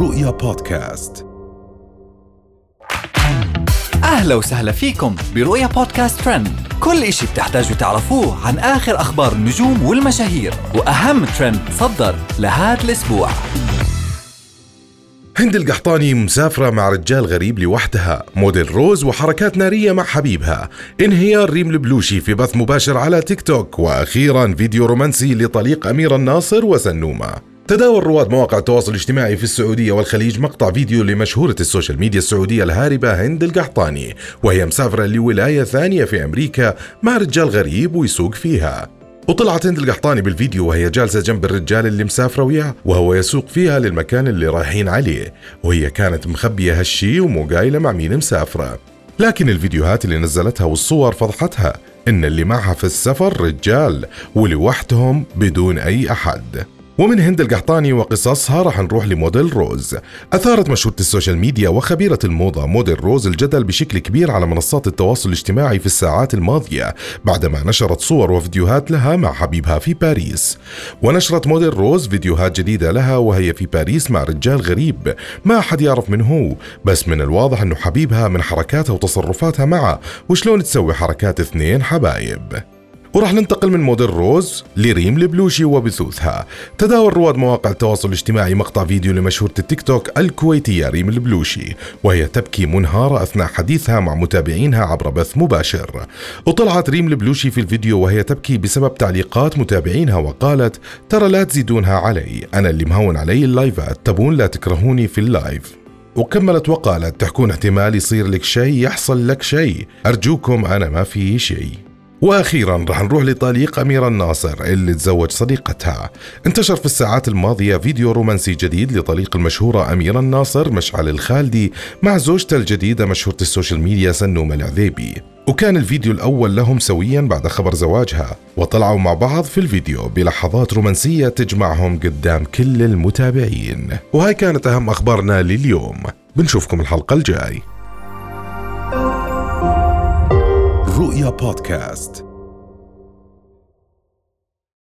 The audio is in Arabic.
رؤيا بودكاست. أهلا وسهلا فيكم برؤيا بودكاست ترند. كل إشي بتحتاجوا تعرفوه عن آخر أخبار النجوم والمشاهير وأهم ترند صدر لهذا الأسبوع. هند القحطاني مسافرة مع رجال غريب لوحدها موديل روز وحركات نارية مع حبيبها. انهيار ريم البلوشي في بث مباشر على تيك توك وأخيرا فيديو رومانسي لطليق أميرة الناصر وسنومة. تداول رواد مواقع التواصل الاجتماعي في السعودية والخليج مقطع فيديو لمشهورة السوشيال ميديا السعودية الهاربة هند القحطاني وهي مسافرة لولاية ثانية في أمريكا مع رجال غريب ويسوق فيها. وطلعت هند القحطاني بالفيديو وهي جالسة جنب الرجال اللي مسافرة وياه وهو يسوق فيها للمكان اللي رايحين عليه وهي كانت مخبية هالشي ومو قايلة مع مين مسافرة. لكن الفيديوهات اللي نزلتها والصور فضحتها إن اللي معها في السفر رجال ولوحدهم بدون أي أحد. ومن هند القحطاني وقصصها راح نروح لموديل روز. أثارت مشهورة السوشيال ميديا وخبيرة الموضة موديل روز الجدل بشكل كبير على منصات التواصل الاجتماعي في الساعات الماضية بعدما نشرت صور وفيديوهات لها مع حبيبها في باريس. ونشرت موديل روز فيديوهات جديدة لها وهي في باريس مع رجال غريب. ما أحد يعرف من هو بس من الواضح أنه حبيبها من حركاتها وتصرفاتها معه وشلون تسوي حركات اثنين حبايب. وراح ننتقل من موديل روز لريم البلوشي وبثوثها تداول رواد مواقع التواصل الاجتماعي مقطع فيديو لمشهورة التيك توك الكويتية ريم البلوشي وهي تبكي منهارة أثناء حديثها مع متابعينها عبر بث مباشر. وطلعت ريم البلوشي في الفيديو وهي تبكي بسبب تعليقات متابعينها وقالت ترى لا تزيدونها علي أنا اللي مهون علي اللايفات تبون لا تكرهوني في ال live. وكملت وقالت تحكون احتمال يصير لك شيء يحصل لك شيء أرجوكم أنا ما في شيء. وأخيرا رح نروح لطليق أميرة الناصر اللي تزوج صديقتها. انتشر في الساعات الماضية فيديو رومانسي جديد لطليق المشهورة أميرة الناصر مشعل الخالدي مع زوجته الجديدة مشهورة السوشيال ميديا سنوم العذيبي وكان الفيديو الأول لهم سويا بعد خبر زواجها. وطلعوا مع بعض في الفيديو بلحظات رومانسية تجمعهم قدام كل المتابعين. وهاي كانت أهم أخبارنا لليوم. بنشوفكم الحلقة الجاي. رؤيا بودكاست.